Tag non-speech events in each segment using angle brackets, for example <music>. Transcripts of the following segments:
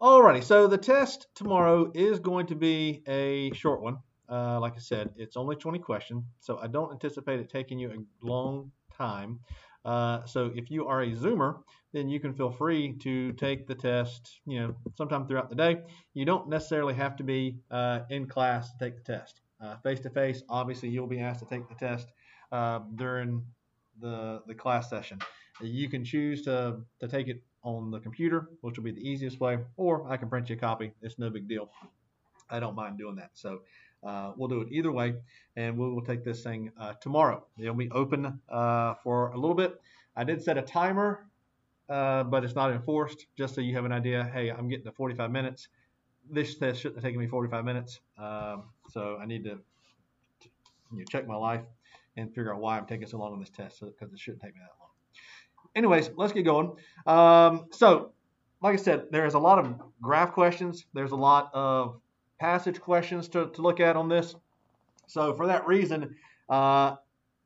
Alrighty, so the test tomorrow is going to be a short one. Uh, like I said, it's only 20 questions, so I don't anticipate it taking you a long time. Uh, so if you are a Zoomer, then you can feel free to take the test, you know, sometime throughout the day. You don't necessarily have to be uh, in class to take the test. Face to face, obviously, you'll be asked to take the test uh, during the the class session. You can choose to to take it on the computer, which will be the easiest way, or I can print you a copy. It's no big deal. I don't mind doing that. So uh, we'll do it either way, and we will take this thing uh, tomorrow. It'll be open uh, for a little bit. I did set a timer, uh, but it's not enforced, just so you have an idea. Hey, I'm getting to 45 minutes. This test shouldn't have taken me 45 minutes, um, so I need to, you know, check my life and figure out why I'm taking so long on this test, because it shouldn't take me that. Anyways, let's get going. Um, so, like I said, there's a lot of graph questions. There's a lot of passage questions to, to look at on this. So for that reason, uh,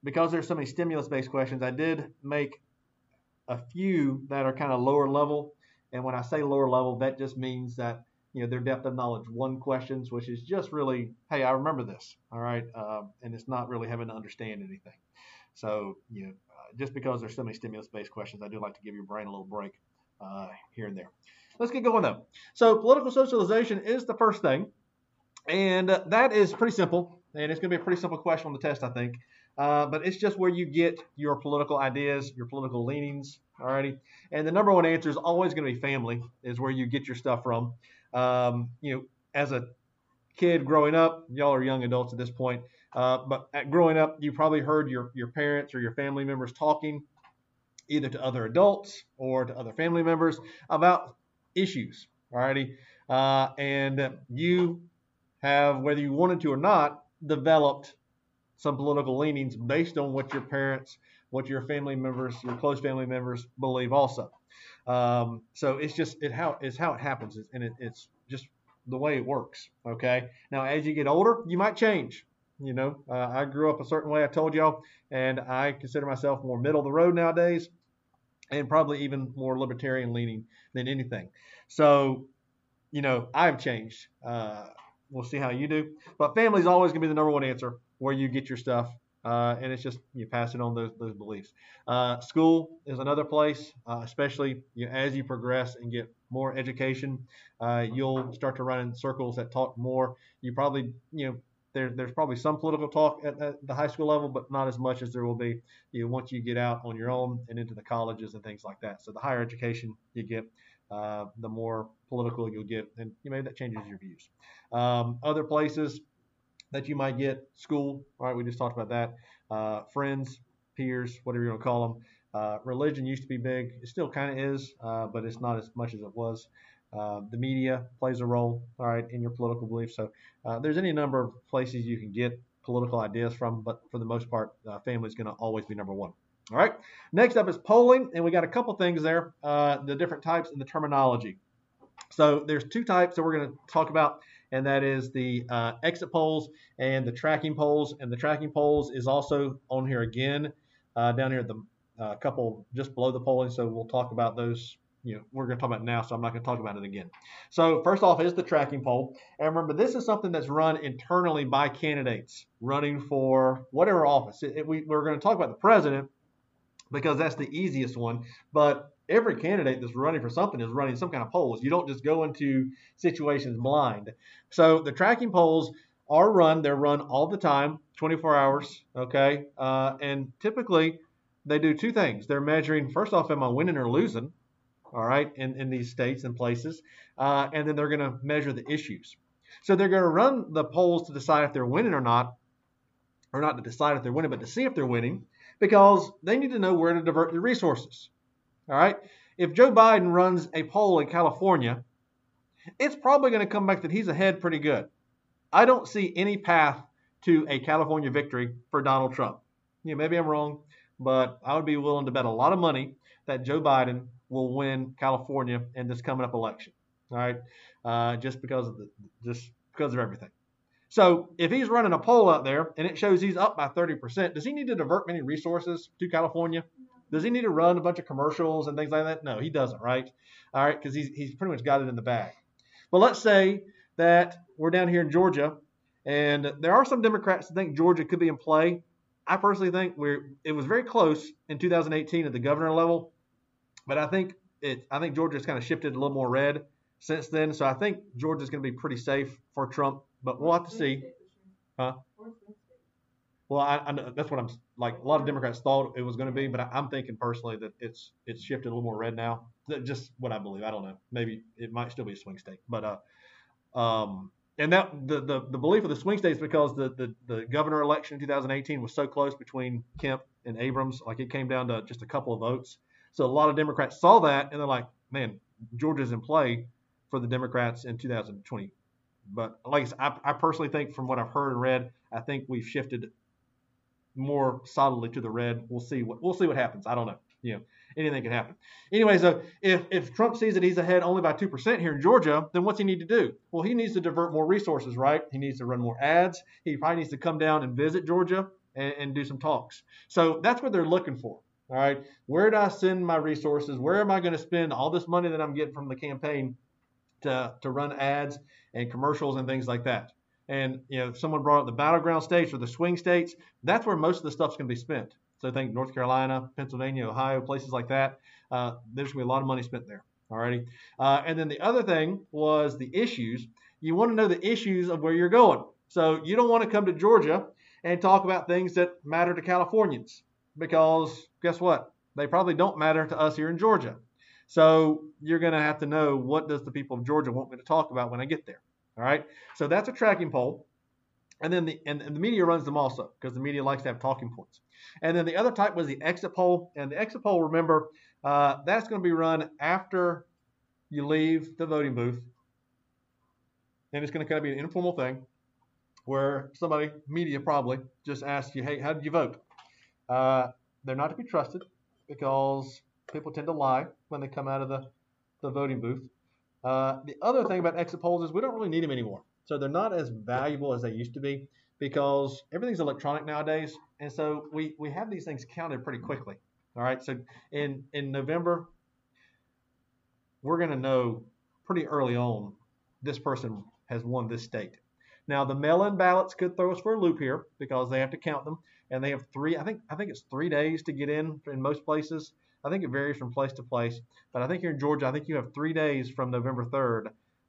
because there's so many stimulus-based questions, I did make a few that are kind of lower level. And when I say lower level, that just means that you know their depth of knowledge one questions, which is just really, hey, I remember this, all right, uh, and it's not really having to understand anything. So you know, just because there's so many stimulus-based questions, I do like to give your brain a little break uh, here and there. Let's get going though. So political socialization is the first thing. And uh, that is pretty simple. And it's going to be a pretty simple question on the test, I think. Uh, but it's just where you get your political ideas, your political leanings. Alrighty. And the number one answer is always going to be family, is where you get your stuff from. Um, you know, as a kid growing up, y'all are young adults at this point. Uh, but growing up, you probably heard your, your parents or your family members talking either to other adults or to other family members about issues. Alrighty. Uh, and you have, whether you wanted to or not, developed some political leanings based on what your parents, what your family members, your close family members believe also. Um, so it's just it how it's how it happens, and it, it's just the way it works. Okay. Now, as you get older, you might change. You know, uh, I grew up a certain way. I told y'all, and I consider myself more middle of the road nowadays, and probably even more libertarian leaning than anything. So, you know, I've changed. Uh, We'll see how you do. But family is always going to be the number one answer where you get your stuff. Uh, and it's just you pass it on those, those beliefs. Uh, school is another place, uh, especially you know, as you progress and get more education, uh, you'll start to run in circles that talk more. You probably, you know, there, there's probably some political talk at, at, the high school level, but not as much as there will be you know, once you get out on your own and into the colleges and things like that. So the higher education you get, uh, the more political you'll get, and you maybe that changes your views. Um, other places that you might get school, right, we just talked about that. Uh, friends, peers, whatever you want to call them. Uh, religion used to be big. It still kind of is, uh, but it's not as much as it was. Uh, the media plays a role, all right, in your political beliefs. So uh, there's any number of places you can get political ideas from, but for the most part, uh, family is going to always be number one. All right. Next up is polling, and we got a couple things there, uh, the different types and the terminology. So there's two types that we're going to talk about, and that is the uh, exit polls and the tracking polls. And the tracking polls is also on here again, down here at the couple just below the polling. So we'll talk about those. You know, we're going to talk about now, so I'm not going to talk about it again. So first off is the tracking poll, and remember this is something that's run internally by candidates running for whatever office. It, it, we, we're going to talk about the president because that's the easiest one. But every candidate that's running for something is running some kind of polls. You don't just go into situations blind. So the tracking polls are run. They're run all the time, 24 hours. Okay, uh, and typically they do two things. They're measuring first off, am I winning or losing? All right, in, in these states and places, uh, and then they're going to measure the issues. So they're going to run the polls to decide if they're winning or not, or not to decide if they're winning, but to see if they're winning because they need to know where to divert their resources. All right? If Joe Biden runs a poll in California, it's probably going to come back that he's ahead pretty good. I don't see any path to a California victory for Donald Trump. Yeah, maybe I'm wrong, but I would be willing to bet a lot of money that Joe Biden will win California in this coming up election. All right, uh, just because of the, just because of everything. So if he's running a poll out there and it shows he's up by 30%, does he need to divert many resources to California? Does he need to run a bunch of commercials and things like that? No, he doesn't, right? All right, because he's, he's pretty much got it in the bag. But let's say that we're down here in Georgia, and there are some Democrats that think Georgia could be in play. I personally think we're it was very close in 2018 at the governor level, but I think it I think Georgia's kind of shifted a little more red since then. So I think Georgia's going to be pretty safe for Trump, but we'll have to see. Huh? Well, I, I, that's what I'm like. A lot of Democrats thought it was going to be, but I, am thinking personally that it's it's shifted a little more red now. Just what I believe. I don't know. Maybe it might still be a swing state, but uh, um, and that the, the the belief of the swing states because the, the the governor election in 2018 was so close between Kemp and Abrams, like it came down to just a couple of votes. So a lot of Democrats saw that and they're like, man, Georgia's in play for the Democrats in 2020. But like I, said, I, I personally think, from what I've heard and read, I think we've shifted more solidly to the red. We'll see what we'll see what happens. I don't know. You know, anything can happen. Anyway, so if if Trump sees that he's ahead only by two percent here in Georgia, then what's he need to do? Well, he needs to divert more resources, right? He needs to run more ads. He probably needs to come down and visit Georgia and, and do some talks. So that's what they're looking for. All right, where do I send my resources? Where am I going to spend all this money that I'm getting from the campaign to to run ads and commercials and things like that? And you know, if someone brought up the battleground states or the swing states, that's where most of the stuff's going to be spent. So think North Carolina, Pennsylvania, Ohio, places like that. Uh, there's going to be a lot of money spent there. Alrighty. Uh, and then the other thing was the issues. You want to know the issues of where you're going. So you don't want to come to Georgia and talk about things that matter to Californians because guess what? They probably don't matter to us here in Georgia. So you're going to have to know what does the people of Georgia want me to talk about when I get there. All right. So that's a tracking poll. And then the and, and the media runs them also because the media likes to have talking points. And then the other type was the exit poll. And the exit poll, remember, uh, that's going to be run after you leave the voting booth. And it's going to kind of be an informal thing where somebody, media probably, just asks you, hey, how did you vote? Uh, they're not to be trusted because people tend to lie when they come out of the, the voting booth. Uh, the other thing about exit polls is we don't really need them anymore. So they're not as valuable as they used to be because everything's electronic nowadays. And so we, we have these things counted pretty quickly. All right. So in, in November, we're going to know pretty early on this person has won this state. Now the mail-in ballots could throw us for a loop here because they have to count them, and they have three. I think I think it's three days to get in in most places. I think it varies from place to place, but I think here in Georgia, I think you have three days from November 3rd,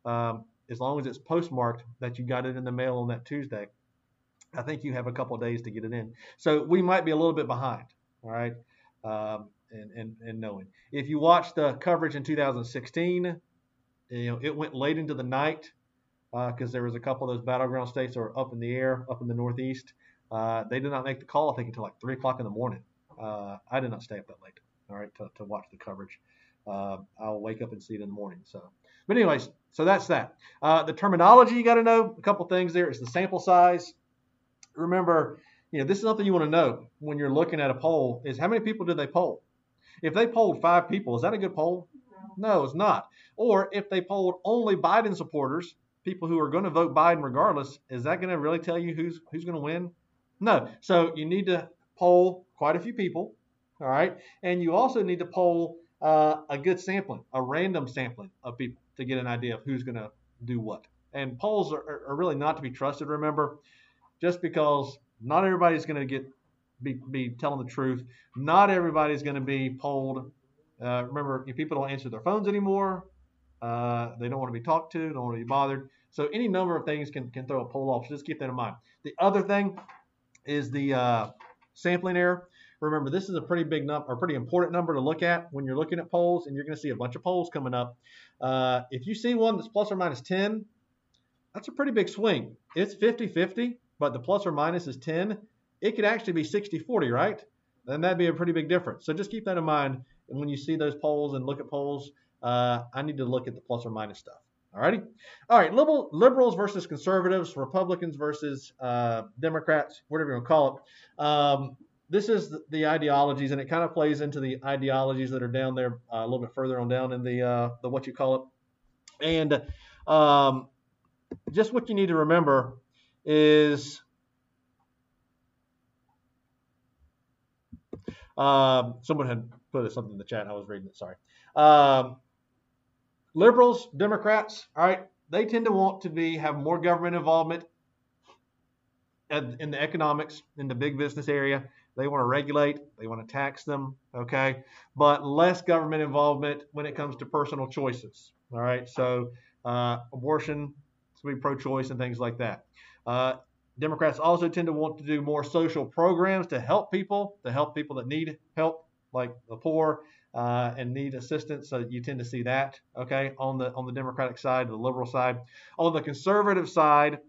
um, as long as it's postmarked that you got it in the mail on that Tuesday. I think you have a couple days to get it in. So we might be a little bit behind, all right, um, and, and, and knowing. If you watch the coverage in 2016, you know, it went late into the night because uh, there was a couple of those battleground states that were up in the air, up in the Northeast. Uh, they did not make the call, I think, until like 3 o'clock in the morning. Uh, I did not stay up that late all right, to, to watch the coverage. Uh, I'll wake up and see it in the morning. So, but anyways, so that's that. Uh, the terminology you got to know. A couple things there is the sample size. Remember, you know, this is something you want to know when you're looking at a poll: is how many people did they poll? If they polled five people, is that a good poll? No, it's not. Or if they polled only Biden supporters, people who are going to vote Biden regardless, is that going to really tell you who's who's going to win? No. So you need to poll quite a few people all right. And you also need to poll uh, a good sampling, a random sampling of people to get an idea of who's going to do what. And polls are, are, really not to be trusted, remember, just because not everybody's going to get be, be telling the truth. Not everybody's going to be polled. Uh, remember, people don't answer their phones anymore. Uh, they don't want to be talked to, don't want to be bothered. So any number of things can, can throw a poll off. So just keep that in mind. The other thing is the uh, sampling error. Remember, this is a pretty big number, or pretty important number to look at when you're looking at polls, and you're going to see a bunch of polls coming up. Uh, if you see one that's plus or minus 10, that's a pretty big swing. It's 50-50, but the plus or minus is 10. It could actually be 60-40, right? Then that'd be a pretty big difference. So just keep that in mind when you see those polls and look at polls. Uh, I need to look at the plus or minus stuff. Alrighty. All right. Liberal, liberals versus conservatives, Republicans versus uh, Democrats, whatever you want to call it. Um, this is the ideologies, and it kind of plays into the ideologies that are down there uh, a little bit further on down in the uh, the what you call it. And um, just what you need to remember is um, someone had put something in the chat. I was reading it. Sorry. Um, liberals, Democrats. All right. they tend to want to be have more government involvement in the economics in the big business area. They want to regulate, they want to tax them, okay, but less government involvement when it comes to personal choices. All right, so uh, abortion, to be pro-choice and things like that. Uh, Democrats also tend to want to do more social programs to help people, to help people that need help, like the poor uh, and need assistance. So you tend to see that, okay, on the on the Democratic side, the liberal side. On the conservative side,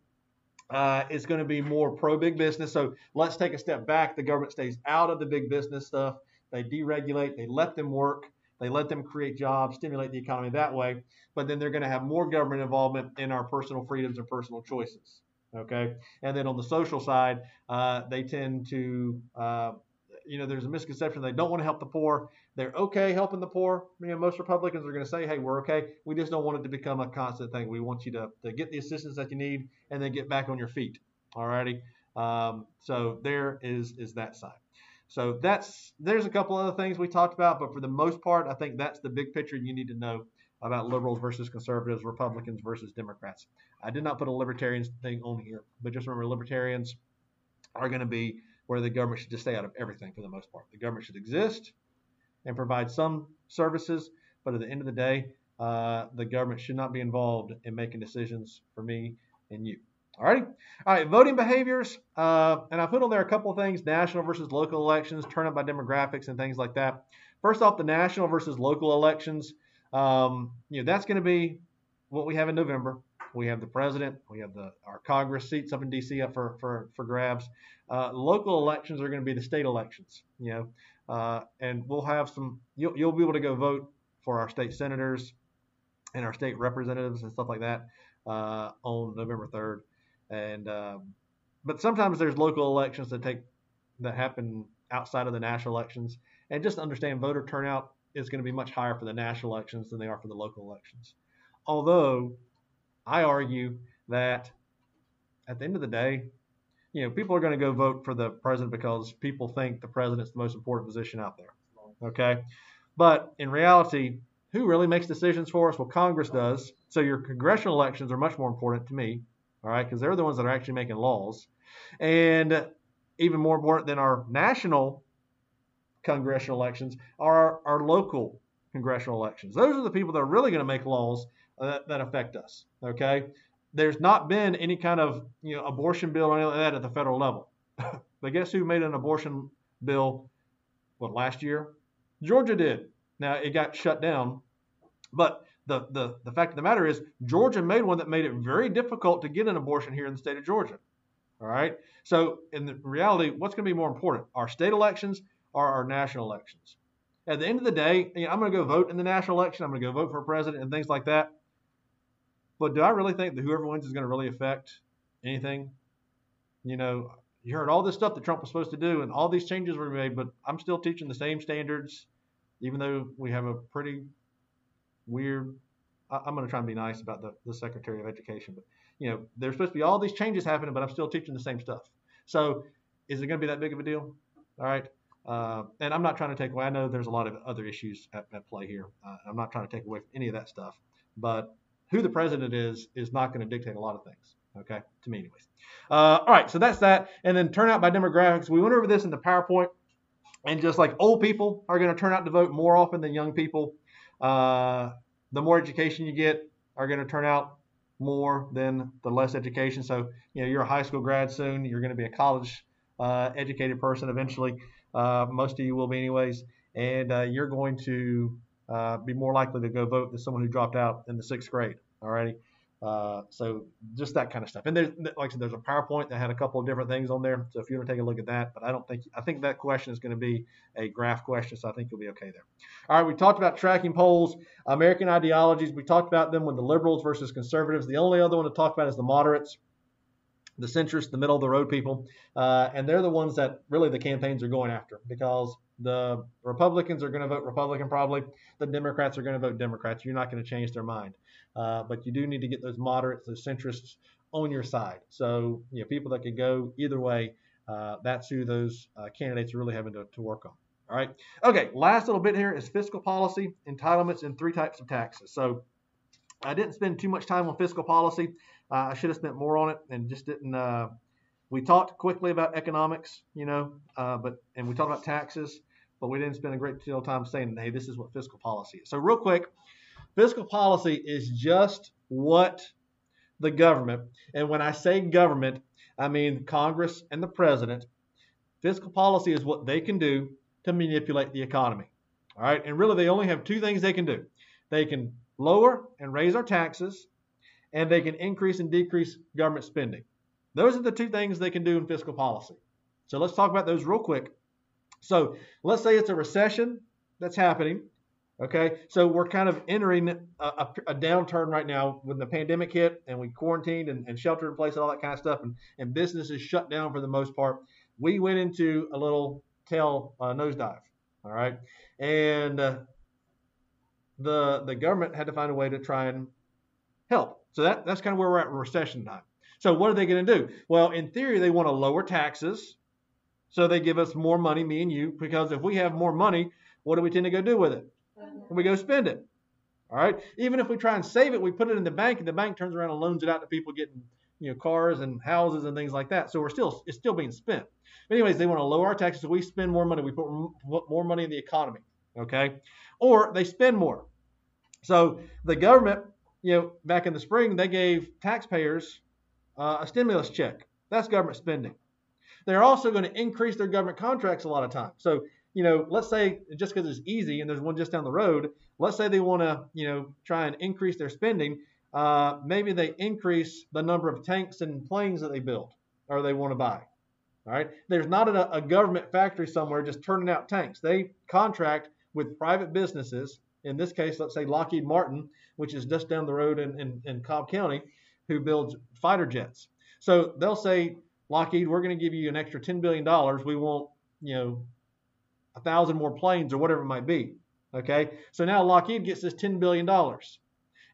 uh, is going to be more pro big business. So let's take a step back. The government stays out of the big business stuff. They deregulate. They let them work. They let them create jobs, stimulate the economy that way. But then they're going to have more government involvement in our personal freedoms and personal choices. Okay. And then on the social side, uh, they tend to, uh, you know, there's a misconception they don't want to help the poor. They're okay helping the poor. You know, most Republicans are going to say, hey, we're okay. We just don't want it to become a constant thing. We want you to, to get the assistance that you need and then get back on your feet. All righty. Um, so there is is that side. So that's there's a couple other things we talked about, but for the most part, I think that's the big picture you need to know about liberals versus conservatives, Republicans versus Democrats. I did not put a libertarians thing on here, but just remember libertarians are going to be where the government should just stay out of everything for the most part. The government should exist and provide some services, but at the end of the day, uh, the government should not be involved in making decisions for me and you. All right. All right. Voting behaviors. Uh, and I put on there a couple of things national versus local elections, turnout by demographics, and things like that. First off, the national versus local elections. Um, you know, that's going to be what we have in November. We have the president, we have the our Congress seats up in D.C. up for for, for grabs. Uh, local elections are going to be the state elections. You know, uh, and we'll have some. You'll, you'll be able to go vote for our state senators and our state representatives and stuff like that uh, on November 3rd. And um, but sometimes there's local elections that take that happen outside of the national elections, and just understand voter turnout is going to be much higher for the national elections than they are for the local elections. Although I argue that at the end of the day, you know, people are going to go vote for the president because people think the president's the most important position out there. Okay. But in reality, who really makes decisions for us? Well, Congress does. So your congressional elections are much more important to me all right, because they're the ones that are actually making laws. And even more important than our national congressional elections are our, our local congressional elections. Those are the people that are really going to make laws that, that affect us. Okay, there's not been any kind of you know abortion bill or anything like that at the federal level. <laughs> but guess who made an abortion bill? What last year? Georgia did. Now it got shut down, but the, the, the fact of the matter is, Georgia made one that made it very difficult to get an abortion here in the state of Georgia. All right. So, in the reality, what's going to be more important, our state elections or our national elections? At the end of the day, you know, I'm going to go vote in the national election. I'm going to go vote for a president and things like that. But do I really think that whoever wins is going to really affect anything? You know, you heard all this stuff that Trump was supposed to do, and all these changes were made, but I'm still teaching the same standards, even though we have a pretty weird. I, am going to try and be nice about the, the Secretary of Education, but you know, there's supposed to be all these changes happening, but I'm still teaching the same stuff. So, is it going to be that big of a deal? All right. Uh, and I'm not trying to take away. I know there's a lot of other issues at, at play here. Uh, I'm not trying to take away from any of that stuff. But who the president is is not going to dictate a lot of things. Okay, to me, anyways. Uh, all right, so that's that. And then turnout by demographics. We went over this in the PowerPoint. And just like old people are going to turn out to vote more often than young people, uh, the more education you get are going to turn out more than the less education. So, you know, you're a high school grad soon. You're going to be a college uh, educated person eventually. Uh, most of you will be, anyways. And uh, you're going to uh, be more likely to go vote than someone who dropped out in the sixth grade. Alrighty. Uh, so just that kind of stuff. And there's, like I said, there's a PowerPoint that had a couple of different things on there. So if you want to take a look at that, but I don't think, I think that question is going to be a graph question. So I think you'll be okay there. All right. We talked about tracking polls, American ideologies. We talked about them with the liberals versus conservatives. The only other one to talk about is the moderates the centrists, the middle of the road people, uh, and they're the ones that really the campaigns are going after because the Republicans are going to vote Republican probably, the Democrats are going to vote Democrats. You're not going to change their mind. Uh, but you do need to get those moderates, those centrists on your side. So, you know, people that could go either way, uh, that's who those uh, candidates are really having to, to work on. All right. Okay. Last little bit here is fiscal policy, entitlements, and three types of taxes. So, I didn't spend too much time on fiscal policy. Uh, I should have spent more on it and just didn't. Uh, we talked quickly about economics, you know, uh, but and we talked about taxes, but we didn't spend a great deal of time saying, hey, this is what fiscal policy is. So real quick, fiscal policy is just what the government, and when I say government, I mean Congress and the president. Fiscal policy is what they can do to manipulate the economy. All right, and really they only have two things they can do. They can lower and raise our taxes, and they can increase and decrease government spending. Those are the two things they can do in fiscal policy. So let's talk about those real quick. So let's say it's a recession that's happening. Okay, so we're kind of entering a, a, a, downturn right now when the pandemic hit and we quarantined and, and sheltered in place and all that kind of stuff, and, and businesses shut down for the most part. We went into a little tail uh, nosedive. All right, and uh, the the government had to find a way to try and help. So that that's kind of where we're at in recession time. So what are they going to do? Well, in theory, they want to lower taxes, so they give us more money, me and you, because if we have more money, what do we tend to go do with it? We go spend it. All right. Even if we try and save it, we put it in the bank, and the bank turns around and loans it out to people getting you know cars and houses and things like that. So we're still it's still being spent. anyways, they want to lower our taxes, so we spend more money. We put more money in the economy. Okay. Or they spend more. So the government, you know, back in the spring, they gave taxpayers uh, a stimulus check. That's government spending. They're also going to increase their government contracts a lot of times. So, you know, let's say just because it's easy and there's one just down the road, let's say they want to, you know, try and increase their spending. Uh, maybe they increase the number of tanks and planes that they build or they want to buy. All right. There's not a, a government factory somewhere just turning out tanks. They contract with private businesses. In this case, let's say Lockheed Martin, which is just down the road in, in, in Cobb County, who builds fighter jets. So they'll say, Lockheed, we're going to give you an extra $10 billion. We want, you know, a thousand more planes or whatever it might be. Okay. So now Lockheed gets this $10 billion.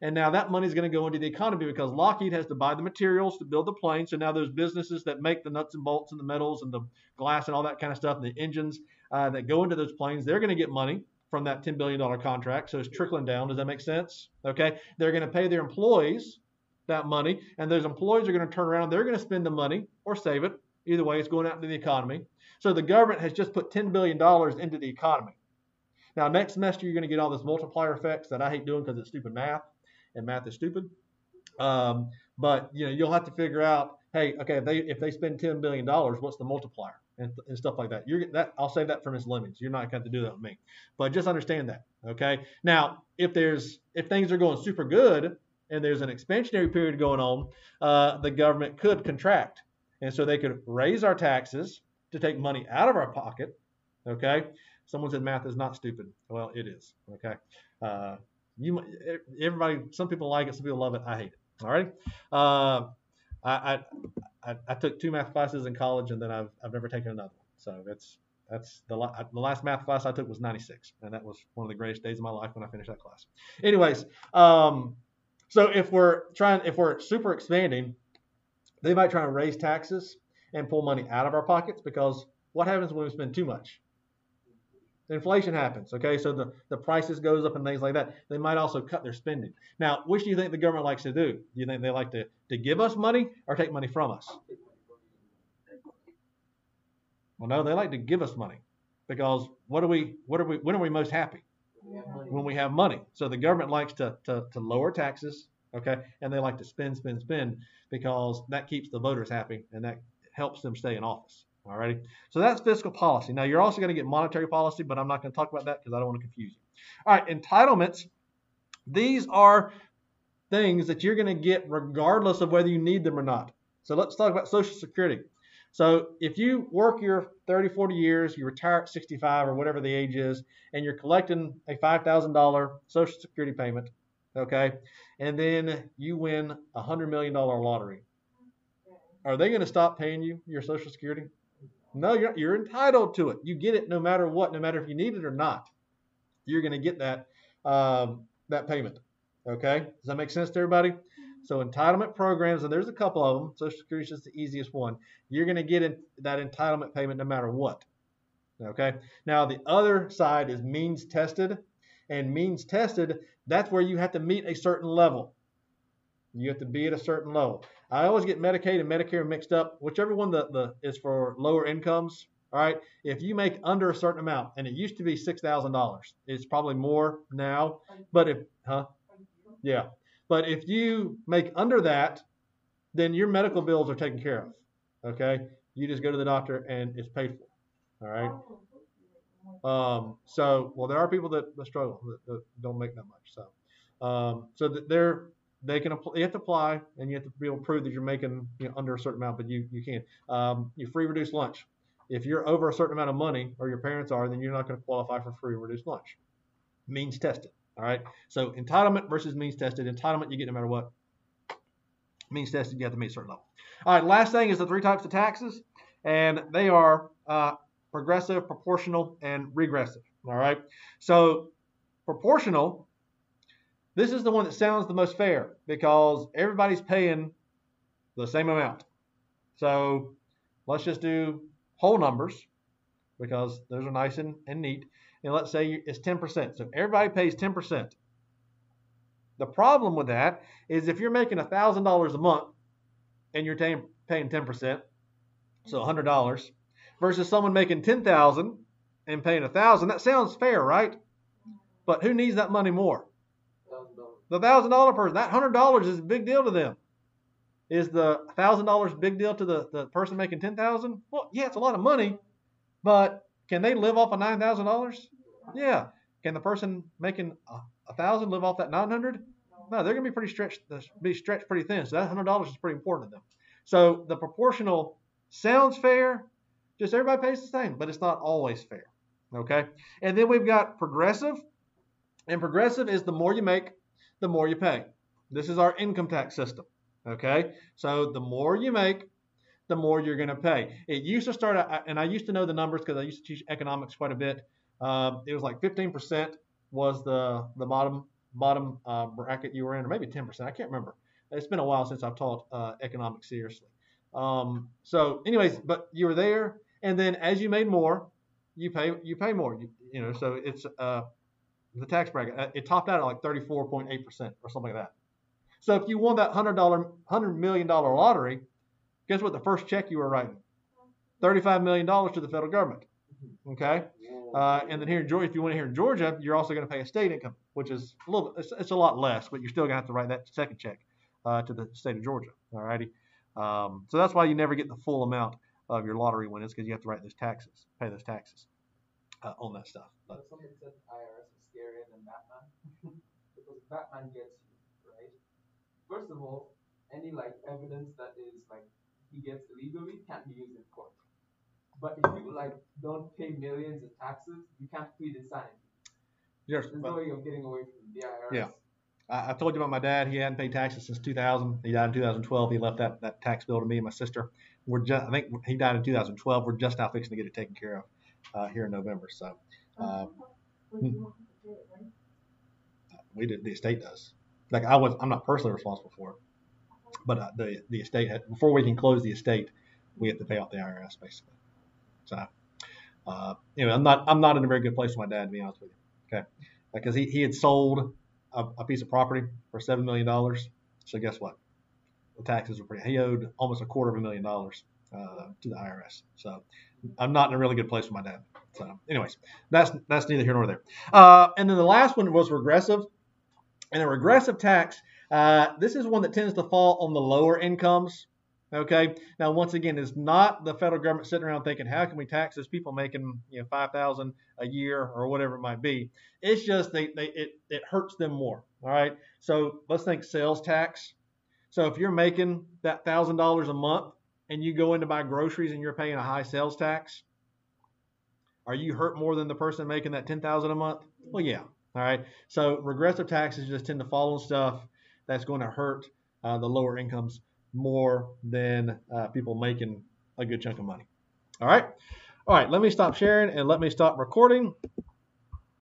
And now that money is going to go into the economy because Lockheed has to buy the materials to build the plane. So now those businesses that make the nuts and bolts and the metals and the glass and all that kind of stuff, and the engines uh, that go into those planes, they're going to get money from that $10 billion contract. So it's trickling down. Does that make sense? Okay. They're going to pay their employees that money, and those employees are going to turn around. They're going to spend the money or save it. Either way, it's going out into the economy. So the government has just put $10 billion into the economy. Now, next semester, you're going to get all this multiplier effects that I hate doing because it's stupid math, and math is stupid. Um, but you know, you'll have to figure out, hey, okay, if they if they spend $10 billion, what's the multiplier and, and stuff like that. You're that I'll save that for Ms. Lemons. You're not going to do that with me, but just understand that. Okay. Now, if there's if things are going super good, and there's an expansionary period going on, uh, the government could contract. And so they could raise our taxes to take money out of our pocket. Okay. Someone said math is not stupid. Well, it is. Okay. Uh, you, everybody, some people like it, some people love it. I hate it. All right. Uh, I, I, I, took two math classes in college and then I've, I've never taken another one. So that's, that's the, the last math class I took was 96. And that was one of the greatest days of my life when I finished that class. Anyways, um, so if we're trying, if we're super expanding, they might try to raise taxes and pull money out of our pockets because what happens when we spend too much? Inflation happens. Okay, so the, the prices goes up and things like that. They might also cut their spending. Now, which do you think the government likes to do? Do you think they like to, to give us money or take money from us? Well, no, they like to give us money because what are we? What are we? When are we most happy? When we have money. So the government likes to, to, to lower taxes, okay, and they like to spend, spend, spend because that keeps the voters happy and that helps them stay in office. All righty. So that's fiscal policy. Now you're also going to get monetary policy, but I'm not going to talk about that because I don't want to confuse you. All right, entitlements. These are things that you're going to get regardless of whether you need them or not. So let's talk about Social Security. So if you work your 30, 40 years, you retire at 65 or whatever the age is, and you're collecting a $5,000 Social Security payment, okay, and then you win a $100 million lottery, are they going to stop paying you your Social Security? No, you're, you're entitled to it. You get it no matter what, no matter if you need it or not. You're going to get that um, that payment. Okay, does that make sense to everybody? So entitlement programs, and there's a couple of them. Social Security is just the easiest one. You're going to get in that entitlement payment no matter what. Okay. Now the other side is means tested, and means tested. That's where you have to meet a certain level. You have to be at a certain level. I always get Medicaid and Medicare mixed up. Whichever one the, the is for lower incomes. All right. If you make under a certain amount, and it used to be six thousand dollars, it's probably more now. But if huh? Yeah. But if you make under that, then your medical bills are taken care of. Okay. You just go to the doctor and it's paid for. All right. Um, so, well, there are people that, that struggle that, that, don't make that much. So, um, so they're they can apply, you have to apply and you have to be able to prove that you're making you know, under a certain amount, but you you can. Um, you free reduced lunch. If you're over a certain amount of money, or your parents are, then you're not going to qualify for free reduced lunch. Means tested. All right. So entitlement versus means tested. Entitlement you get no matter what. Means tested you have to meet a certain level. All right. Last thing is the three types of taxes, and they are uh, progressive, proportional, and regressive. All right. So proportional, this is the one that sounds the most fair because everybody's paying the same amount. So let's just do whole numbers because those are nice and, and neat. And let's say it's 10%. So everybody pays 10%. The problem with that is if you're making $1,000 a month and you're paying 10%, so $100, versus someone making 10000 and paying 1000 that sounds fair, right? But who needs that money more? The $1,000 person. That $100 is a big deal to them. Is the $1,000 big deal to the, the person making 10000 Well, yeah, it's a lot of money, but can they live off of $9,000? Yeah. Can the person making a thousand live off that 900? No, they're going to be pretty stretched, uh, be stretched pretty thin. So that $100 is pretty important to them. So the proportional sounds fair, just everybody pays the same, but it's not always fair. Okay? And then we've got progressive. And progressive is the more you make, the more you pay. This is our income tax system. Okay? So the more you make, the more you're going to pay. It used to start, and I used to know the numbers because I used to teach economics quite a bit. Um, it was like 15% was the the bottom bottom uh, bracket you were in, or maybe 10%. I can't remember. It's been a while since I've taught uh, economics seriously. Um, so, anyways, but you were there, and then as you made more, you pay you pay more. You, you know, so it's uh, the tax bracket. Uh, it topped out at like 34.8 percent or something like that. So if you won that hundred dollar hundred million dollar lottery, guess what? The first check you were writing, 35 million dollars to the federal government. Okay. Uh, and then here in Georgia, if you want to here in Georgia, you're also going to pay a state income, which is a little, it's, it's a lot less, but you're still going to have to write that second check uh, to the state of Georgia. All righty. Um, so that's why you never get the full amount of your lottery winnings because you have to write those taxes, pay those taxes uh, on that stuff. But somebody said IRS is scarier than Batman <laughs> because Batman gets you, right? First of all, any like evidence that is like he gets illegally can't be used in court. But if you like don't pay millions in taxes, you can't plead insanity. Yes, There's no way of getting away from the IRS. Yeah. I, I told you about my dad. He hadn't paid taxes since 2000. He died in 2012. He left that, that tax bill to me and my sister. We're just, I think he died in 2012. We're just now fixing to get it taken care of uh, here in November. So uh, we did. The estate does. Like I was, I'm not personally responsible for it, but uh, the the estate had, before we can close the estate, we have to pay off the IRS basically. So, uh, know, I'm not I'm not in a very good place with my dad to be honest with you. Okay, because he, he had sold a, a piece of property for seven million dollars. So guess what? The taxes were pretty. He owed almost a quarter of a million dollars uh, to the IRS. So I'm not in a really good place with my dad. So, anyways, that's that's neither here nor there. Uh, and then the last one was regressive, and a regressive tax. Uh, this is one that tends to fall on the lower incomes. Okay. Now, once again, it's not the federal government sitting around thinking, how can we tax those people making you know five thousand a year or whatever it might be. It's just they, they it it hurts them more. All right. So let's think sales tax. So if you're making that thousand dollars a month and you go in to buy groceries and you're paying a high sales tax, are you hurt more than the person making that ten thousand a month? Well, yeah. All right. So regressive taxes just tend to fall on stuff that's going to hurt uh, the lower incomes more than uh, people making a good chunk of money. All right. All right. Let me stop sharing and let me stop recording.